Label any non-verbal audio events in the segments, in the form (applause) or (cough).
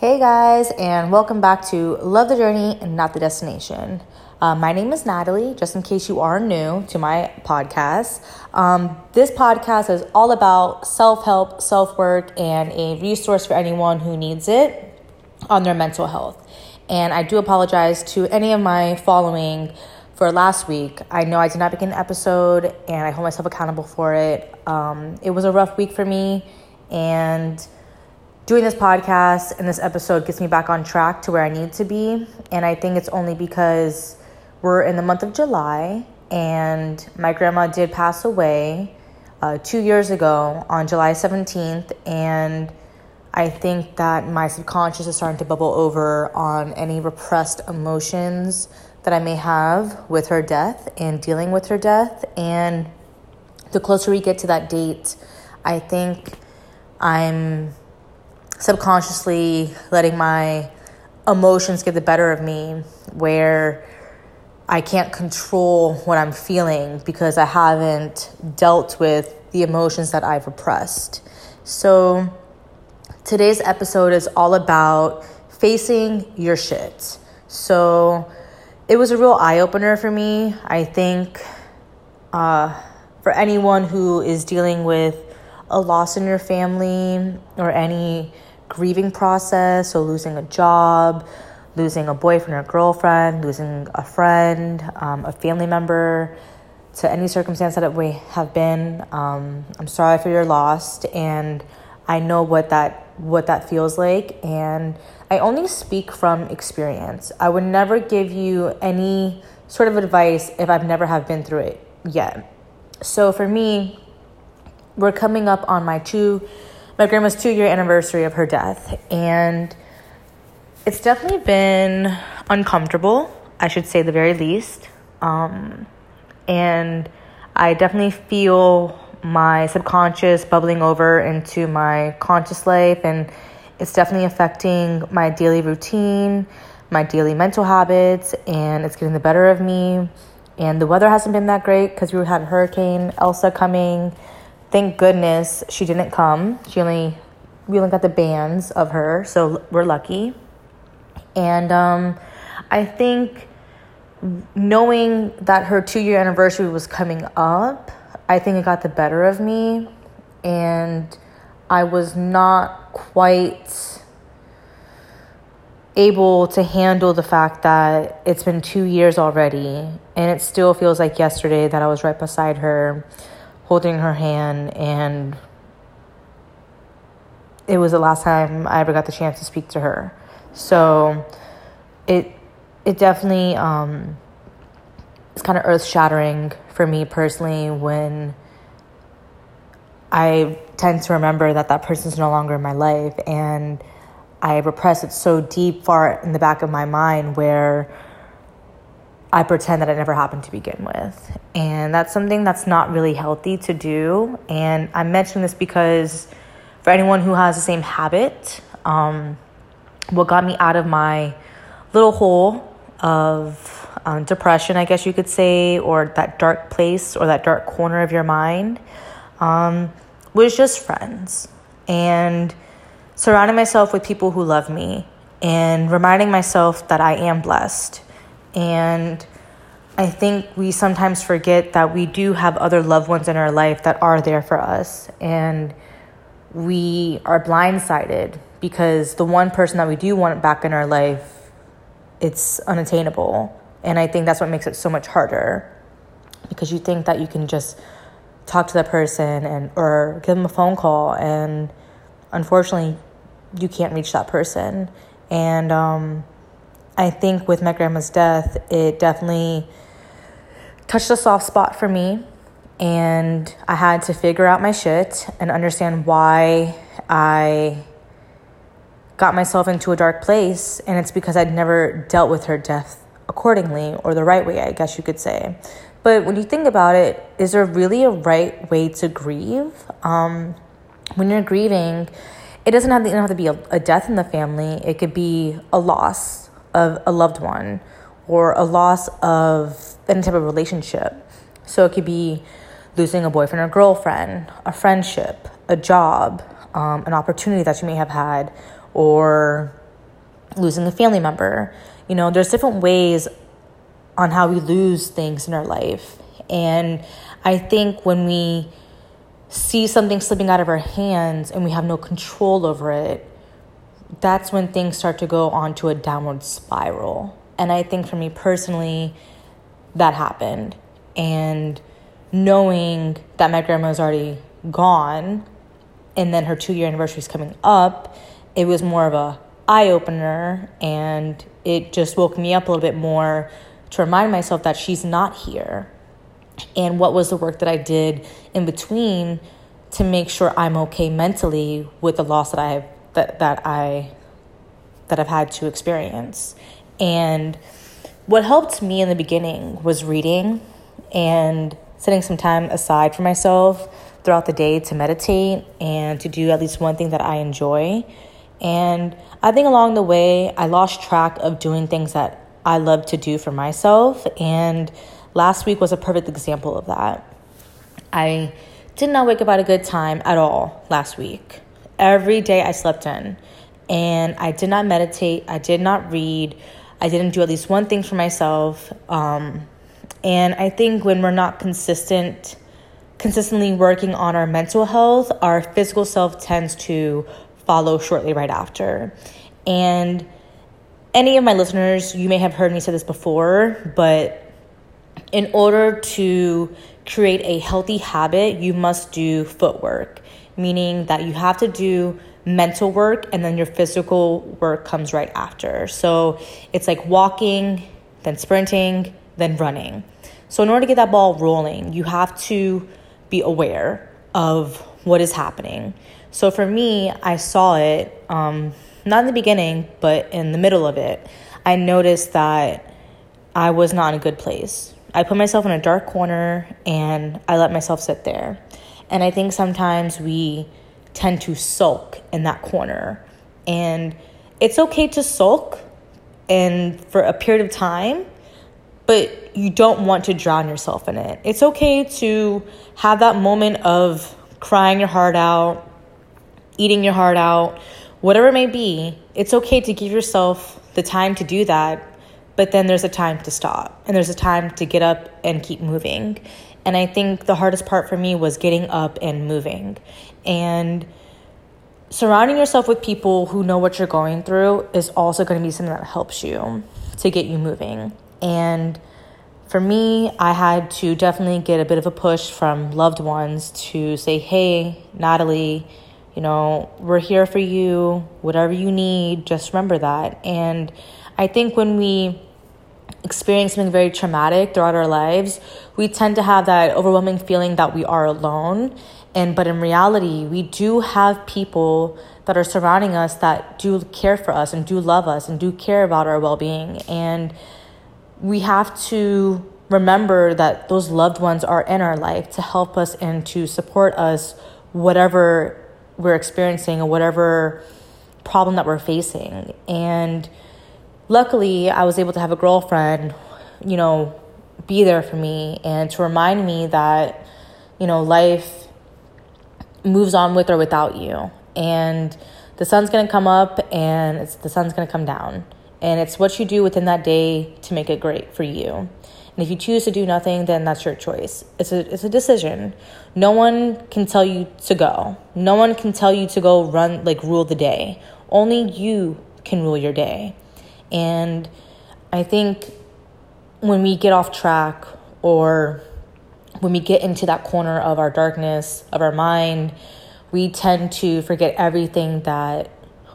Hey guys, and welcome back to Love the Journey and Not the Destination. Uh, my name is Natalie, just in case you are new to my podcast. Um, this podcast is all about self help, self work, and a resource for anyone who needs it on their mental health. And I do apologize to any of my following for last week. I know I did not begin an episode, and I hold myself accountable for it. Um, it was a rough week for me, and doing this podcast and this episode gets me back on track to where I need to be. And I think it's only because we're in the month of July and my grandma did pass away uh, two years ago on July 17th. And I think that my subconscious is starting to bubble over on any repressed emotions that I may have with her death and dealing with her death. And the closer we get to that date, I think I'm subconsciously letting my emotions get the better of me where I can't control what I'm feeling because I haven't dealt with the emotions that I've repressed. So, today's episode is all about facing your shit. So, it was a real eye opener for me. I think uh, for anyone who is dealing with a loss in your family or any grieving process, so losing a job, losing a boyfriend or girlfriend, losing a friend, um, a family member, to any circumstance that we have been. Um, I'm sorry for your loss, and I know what that what that feels like, and I only speak from experience. I would never give you any sort of advice if I've never have been through it yet. So for me, we're coming up on my two my grandma's two year anniversary of her death. And it's definitely been uncomfortable, I should say, the very least. Um, and I definitely feel my subconscious bubbling over into my conscious life, and it's definitely affecting my daily routine, my daily mental habits, and it's getting the better of me. And the weather hasn't been that great because we had Hurricane Elsa coming thank goodness she didn't come. She only we only got the bands of her, so we're lucky. And um, I think knowing that her two year anniversary was coming up, I think it got the better of me, and I was not quite able to handle the fact that it's been two years already, and it still feels like yesterday that I was right beside her holding her hand and it was the last time I ever got the chance to speak to her. So it it definitely um, it's kind of earth shattering for me personally when I tend to remember that that person's no longer in my life and I repress it so deep far in the back of my mind where I pretend that it never happened to begin with. And that's something that's not really healthy to do. And I'm mentioning this because for anyone who has the same habit, um, what got me out of my little hole of um, depression, I guess you could say, or that dark place or that dark corner of your mind, um, was just friends. And surrounding myself with people who love me and reminding myself that I am blessed and I think we sometimes forget that we do have other loved ones in our life that are there for us. And we are blindsided because the one person that we do want back in our life, it's unattainable. And I think that's what makes it so much harder because you think that you can just talk to that person and or give them a phone call and unfortunately you can't reach that person and um, I think with my grandma's death, it definitely touched a soft spot for me. And I had to figure out my shit and understand why I got myself into a dark place. And it's because I'd never dealt with her death accordingly or the right way, I guess you could say. But when you think about it, is there really a right way to grieve? Um, when you're grieving, it doesn't have to, have to be a, a death in the family, it could be a loss of a loved one or a loss of any type of relationship. So it could be losing a boyfriend or girlfriend, a friendship, a job, um, an opportunity that you may have had, or losing a family member. You know, there's different ways on how we lose things in our life. And I think when we see something slipping out of our hands and we have no control over it, that's when things start to go onto a downward spiral. And I think for me personally, that happened. And knowing that my grandma was already gone and then her two year anniversary is coming up, it was more of a eye opener and it just woke me up a little bit more to remind myself that she's not here and what was the work that I did in between to make sure I'm okay mentally with the loss that I have that that I that I've had to experience. And what helped me in the beginning was reading and setting some time aside for myself throughout the day to meditate and to do at least one thing that I enjoy. And I think along the way, I lost track of doing things that I love to do for myself. And last week was a perfect example of that. I did not wake up at a good time at all last week. Every day I slept in and I did not meditate, I did not read, I didn't do at least one thing for myself. Um, and I think when we're not consistent, consistently working on our mental health, our physical self tends to follow shortly right after. And any of my listeners, you may have heard me say this before, but in order to create a healthy habit, you must do footwork, meaning that you have to do mental work and then your physical work comes right after. So it's like walking, then sprinting, then running. So, in order to get that ball rolling, you have to be aware of what is happening. So, for me, I saw it. Um, not in the beginning, but in the middle of it, I noticed that I was not in a good place. I put myself in a dark corner and I let myself sit there. And I think sometimes we tend to sulk in that corner. And it's okay to sulk and for a period of time, but you don't want to drown yourself in it. It's okay to have that moment of crying your heart out, eating your heart out, whatever it may be, it's okay to give yourself the time to do that, but then there's a time to stop and there's a time to get up and keep moving. And I think the hardest part for me was getting up and moving. And surrounding yourself with people who know what you're going through is also going to be something that helps you to get you moving. And for me, I had to definitely get a bit of a push from loved ones to say, hey, Natalie, you know, we're here for you, whatever you need, just remember that. And I think when we experience something very traumatic throughout our lives, we tend to have that overwhelming feeling that we are alone. And but in reality, we do have people that are surrounding us that do care for us and do love us and do care about our well-being. And we have to remember that those loved ones are in our life to help us and to support us whatever we're experiencing or whatever problem that we're facing. And luckily, I was able to have a girlfriend, you know, be there for me and to remind me that, you know, life moves on with or without you. And the sun's going to come up and the sun's going to come down. And it's what you do within that day to make it great for you. And if you choose to do nothing, then that's your choice. It's a it's a decision. No one can tell you to go. No one can tell you to go run like rule the day. Only you can rule your day. And I think when we get off track or when we get into that corner of our darkness, of our mind, we tend to forget everything that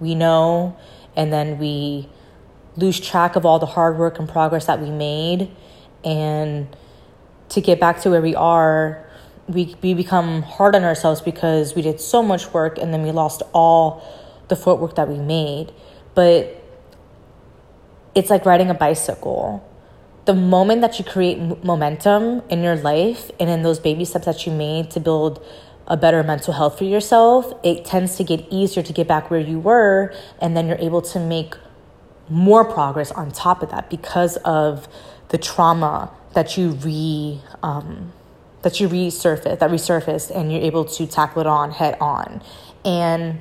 we know. And then we lose track of all the hard work and progress that we made. And to get back to where we are we we become hard on ourselves because we did so much work and then we lost all the footwork that we made. But it's like riding a bicycle the moment that you create momentum in your life and in those baby steps that you made to build a better mental health for yourself, it tends to get easier to get back where you were. And then you're able to make more progress on top of that because of the trauma that you re um, that you resurface that resurfaced and you're able to tackle it on head on and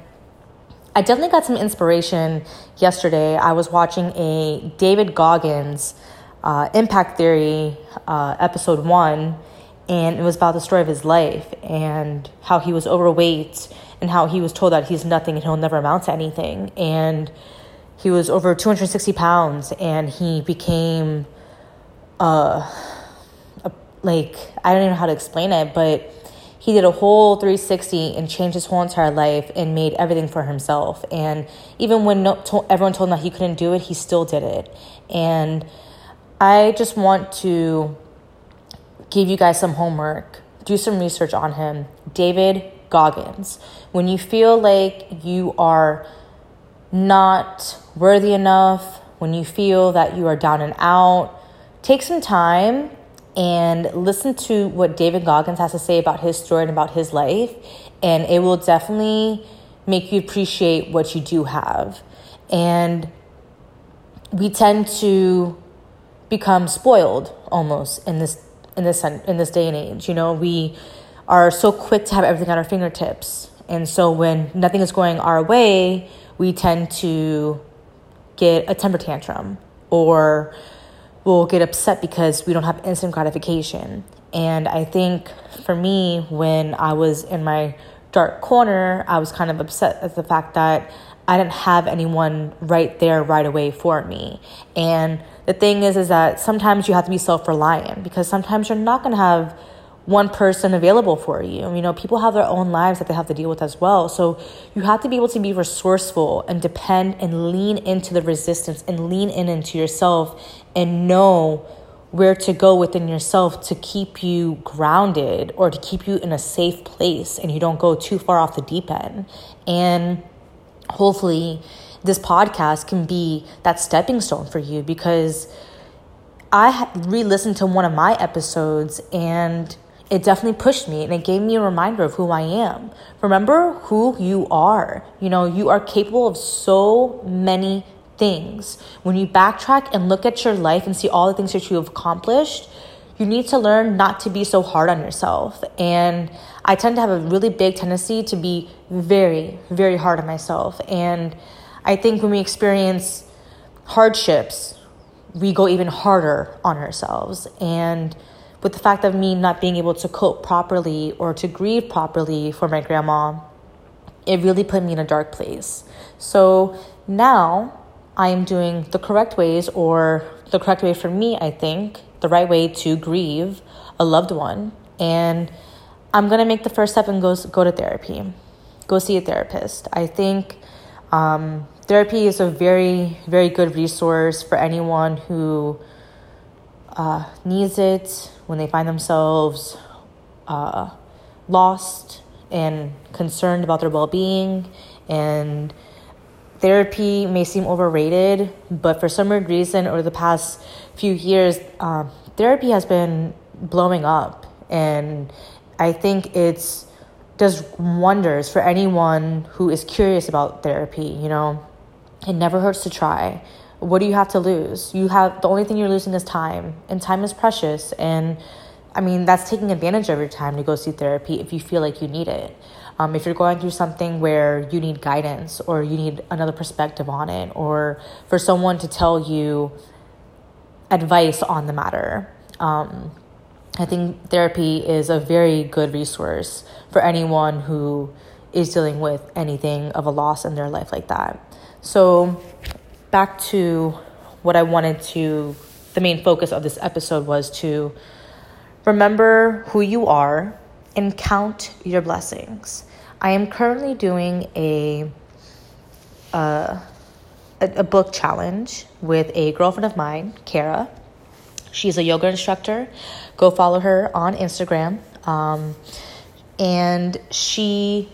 I definitely got some inspiration yesterday. I was watching a David Goggins uh, Impact Theory uh, episode one, and it was about the story of his life and how he was overweight and how he was told that he's nothing and he'll never amount to anything. And he was over 260 pounds and he became uh, a, like I don't even know how to explain it, but he did a whole 360 and changed his whole entire life and made everything for himself. And even when no, to, everyone told him that he couldn't do it, he still did it. And I just want to give you guys some homework, do some research on him. David Goggins. When you feel like you are not worthy enough, when you feel that you are down and out, take some time and listen to what David Goggins has to say about his story and about his life, and it will definitely make you appreciate what you do have. And we tend to become spoiled almost in this in this in this day and age. You know, we are so quick to have everything at our fingertips. And so when nothing is going our way, we tend to get a temper tantrum or we'll get upset because we don't have instant gratification. And I think for me, when I was in my dark corner, I was kind of upset at the fact that I didn't have anyone right there right away for me. And the thing is, is that sometimes you have to be self reliant because sometimes you're not going to have one person available for you. You know, people have their own lives that they have to deal with as well. So you have to be able to be resourceful and depend and lean into the resistance and lean in into yourself and know where to go within yourself to keep you grounded or to keep you in a safe place and you don't go too far off the deep end. And hopefully this podcast can be that stepping stone for you because I re-listened to one of my episodes and it definitely pushed me and it gave me a reminder of who I am. Remember who you are. You know, you are capable of so many things. When you backtrack and look at your life and see all the things that you have accomplished, you need to learn not to be so hard on yourself. And I tend to have a really big tendency to be very, very hard on myself. And I think when we experience hardships, we go even harder on ourselves. And with the fact of me not being able to cope properly or to grieve properly for my grandma, it really put me in a dark place. So now I am doing the correct ways, or the correct way for me, I think, the right way to grieve a loved one. And I'm gonna make the first step and go, go to therapy. Go see a therapist. I think um, therapy is a very, very good resource for anyone who uh, needs it when they find themselves uh, lost and concerned about their well being. And therapy may seem overrated, but for some weird reason, over the past few years, um, therapy has been blowing up. And I think it's does wonders for anyone who is curious about therapy, you know. It never hurts to try what do you have to lose? You have the only thing you're losing is time, and time is precious. And I mean, that's taking advantage of your time to go see therapy if you feel like you need it. Um, if you're going through something where you need guidance or you need another perspective on it, or for someone to tell you advice on the matter, um, I think therapy is a very good resource for anyone who is dealing with anything of a loss in their life like that. So, back to what I wanted to, the main focus of this episode was to remember who you are and count your blessings. I am currently doing a, uh, a, a book challenge with a girlfriend of mine, Kara. She's a yoga instructor. Go follow her on Instagram. Um, and she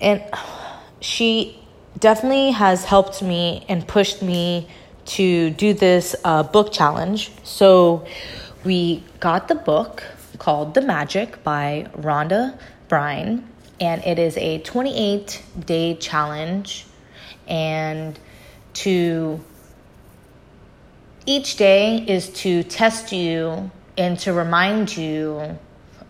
and (sighs) she definitely has helped me and pushed me to do this uh, book challenge. So we got the book called The Magic by Rhonda Bryan, and it is a 28 day challenge. And to each day is to test you and to remind you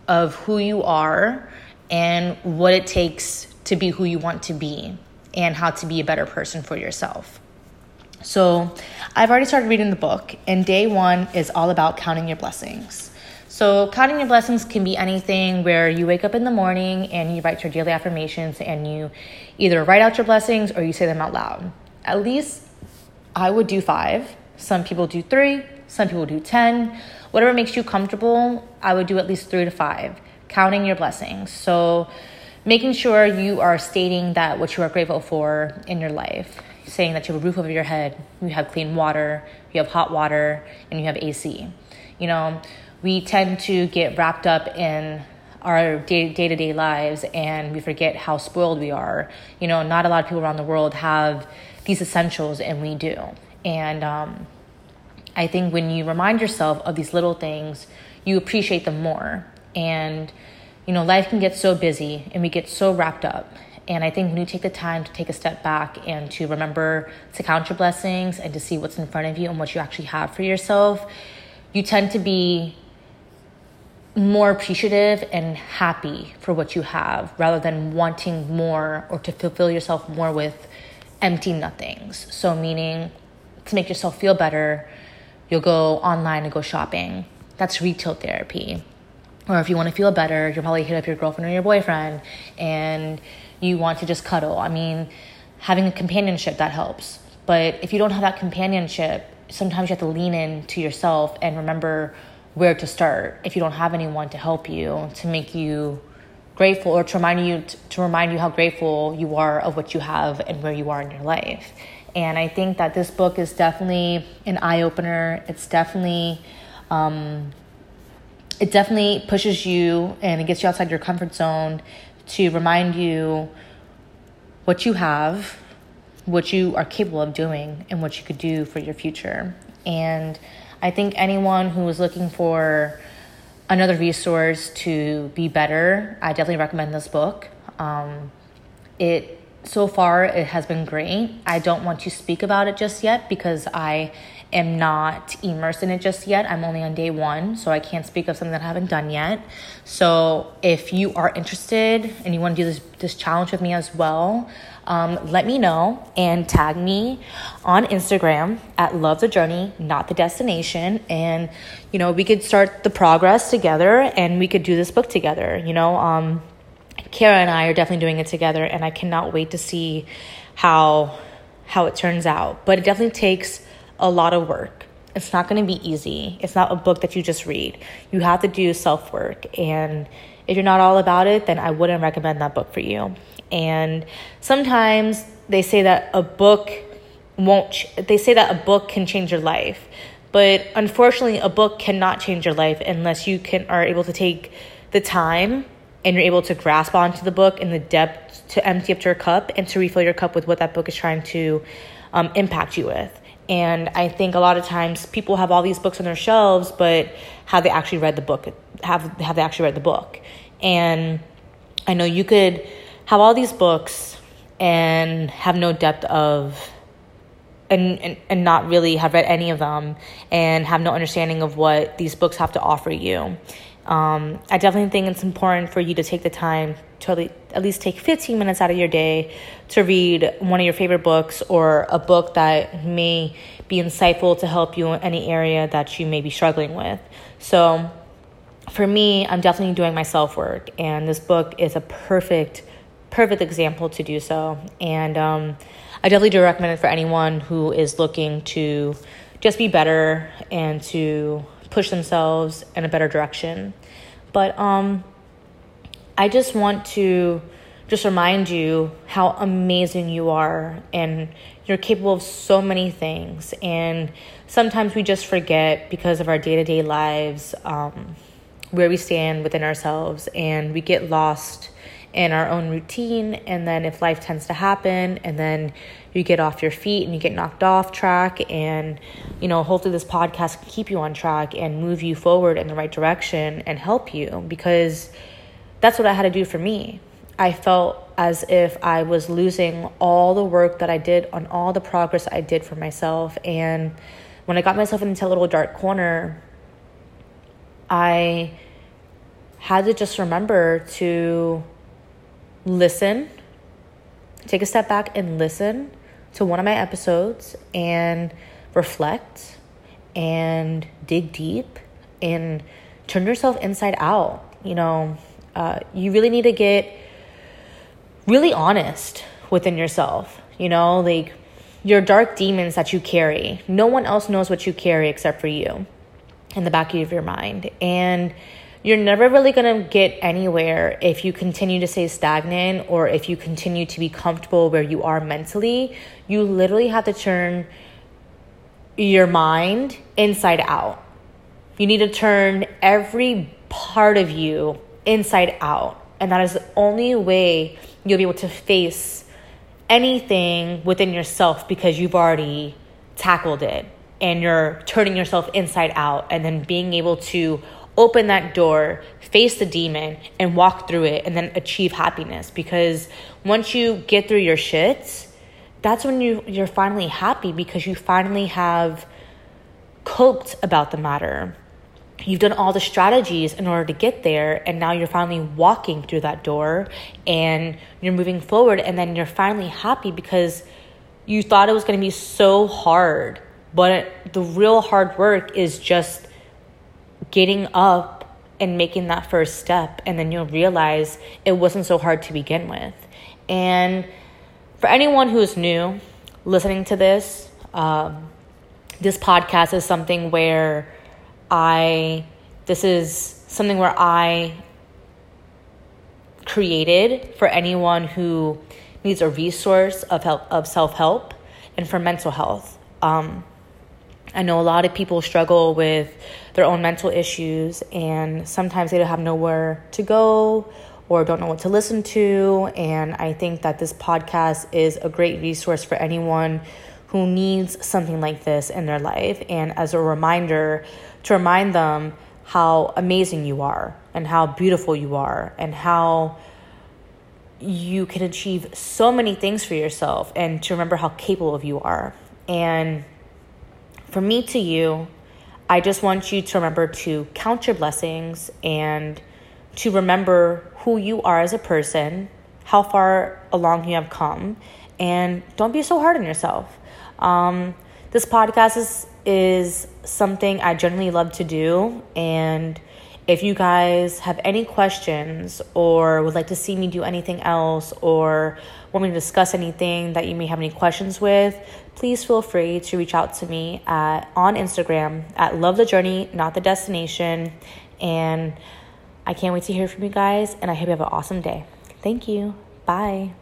of who you are and what it takes to be who you want to be. And how to be a better person for yourself. So, I've already started reading the book, and day one is all about counting your blessings. So, counting your blessings can be anything where you wake up in the morning and you write your daily affirmations and you either write out your blessings or you say them out loud. At least I would do five. Some people do three, some people do 10. Whatever makes you comfortable, I would do at least three to five, counting your blessings. So, making sure you are stating that what you are grateful for in your life, saying that you have a roof over your head, you have clean water, you have hot water, and you have AC. You know, we tend to get wrapped up in our day to day lives and we forget how spoiled we are. You know, not a lot of people around the world have these essentials, and we do. And um, I think when you remind yourself of these little things, you appreciate them more. And, you know, life can get so busy and we get so wrapped up. And I think when you take the time to take a step back and to remember to count your blessings and to see what's in front of you and what you actually have for yourself, you tend to be more appreciative and happy for what you have rather than wanting more or to fulfill yourself more with empty nothings. So, meaning to make yourself feel better, you'll go online and go shopping. That's retail therapy. Or if you want to feel better, you'll probably hit up your girlfriend or your boyfriend and you want to just cuddle. I mean, having a companionship that helps. But if you don't have that companionship, sometimes you have to lean in to yourself and remember where to start if you don't have anyone to help you to make you grateful or to remind you to remind you how grateful you are of what you have and where you are in your life. And I think that this book is definitely an eye opener. It's definitely, um, it definitely pushes you and it gets you outside your comfort zone to remind you what you have, what you are capable of doing, and what you could do for your future. And I think anyone who is looking for another resource to be better, I definitely recommend this book. Um, it so far it has been great. I don't want to speak about it just yet because I am not immersed in it just yet. I'm only on day one, so I can't speak of something that I haven't done yet. So if you are interested and you want to do this this challenge with me as well, um, let me know and tag me on Instagram at Love the Journey, not the destination. And you know we could start the progress together, and we could do this book together. You know. Um, Kara and I are definitely doing it together, and I cannot wait to see how how it turns out. But it definitely takes a lot of work. It's not going to be easy. It's not a book that you just read. You have to do self work, and if you're not all about it, then I wouldn't recommend that book for you. And sometimes they say that a book won't. Ch- they say that a book can change your life, but unfortunately, a book cannot change your life unless you can are able to take the time and you're able to grasp onto the book and the depth to empty up your cup and to refill your cup with what that book is trying to um, impact you with. And I think a lot of times people have all these books on their shelves, but have they actually read the book? Have have they actually read the book? And I know you could have all these books and have no depth of and, and, and not really have read any of them and have no understanding of what these books have to offer you. Um, I definitely think it's important for you to take the time to at least take 15 minutes out of your day to read one of your favorite books or a book that may be insightful to help you in any area that you may be struggling with. So, for me, I'm definitely doing my self work, and this book is a perfect, perfect example to do so. And um, I definitely do recommend it for anyone who is looking to just be better and to push themselves in a better direction. But um, I just want to just remind you how amazing you are and you're capable of so many things. And sometimes we just forget because of our day to day lives um, where we stand within ourselves and we get lost in our own routine. And then if life tends to happen, and then you get off your feet and you get knocked off track, and you know, hopefully this podcast can keep you on track and move you forward in the right direction and help you because that's what I had to do for me. I felt as if I was losing all the work that I did on all the progress I did for myself. And when I got myself into a little dark corner, I had to just remember to listen, take a step back and listen to one of my episodes and reflect and dig deep and turn yourself inside out. You know, uh, you really need to get really honest within yourself. You know, like your dark demons that you carry. No one else knows what you carry except for you in the back of your mind. And you're never really going to get anywhere if you continue to stay stagnant or if you continue to be comfortable where you are mentally. You literally have to turn your mind inside out. You need to turn every part of you inside out. And that is the only way you'll be able to face anything within yourself because you've already tackled it and you're turning yourself inside out and then being able to open that door, face the demon, and walk through it and then achieve happiness. Because once you get through your shits, that's when you, you're finally happy because you finally have coped about the matter. You've done all the strategies in order to get there, and now you're finally walking through that door and you're moving forward, and then you're finally happy because you thought it was going to be so hard. But the real hard work is just getting up and making that first step, and then you'll realize it wasn't so hard to begin with. And for anyone who is new listening to this, um, this podcast is something where I, this is something where I created for anyone who needs a resource of help, of self help and for mental health. Um, I know a lot of people struggle with their own mental issues, and sometimes they don't have nowhere to go or don't know what to listen to. And I think that this podcast is a great resource for anyone who needs something like this in their life. And as a reminder, to remind them how amazing you are and how beautiful you are and how you can achieve so many things for yourself and to remember how capable of you are. And from me to you, I just want you to remember to count your blessings and to remember who you are as a person, how far along you have come, and don't be so hard on yourself. Um, this podcast is is something I generally love to do, and if you guys have any questions or would like to see me do anything else or want me to discuss anything that you may have any questions with, please feel free to reach out to me at on Instagram at love the journey, not the destination. And I can't wait to hear from you guys, and I hope you have an awesome day. Thank you. Bye.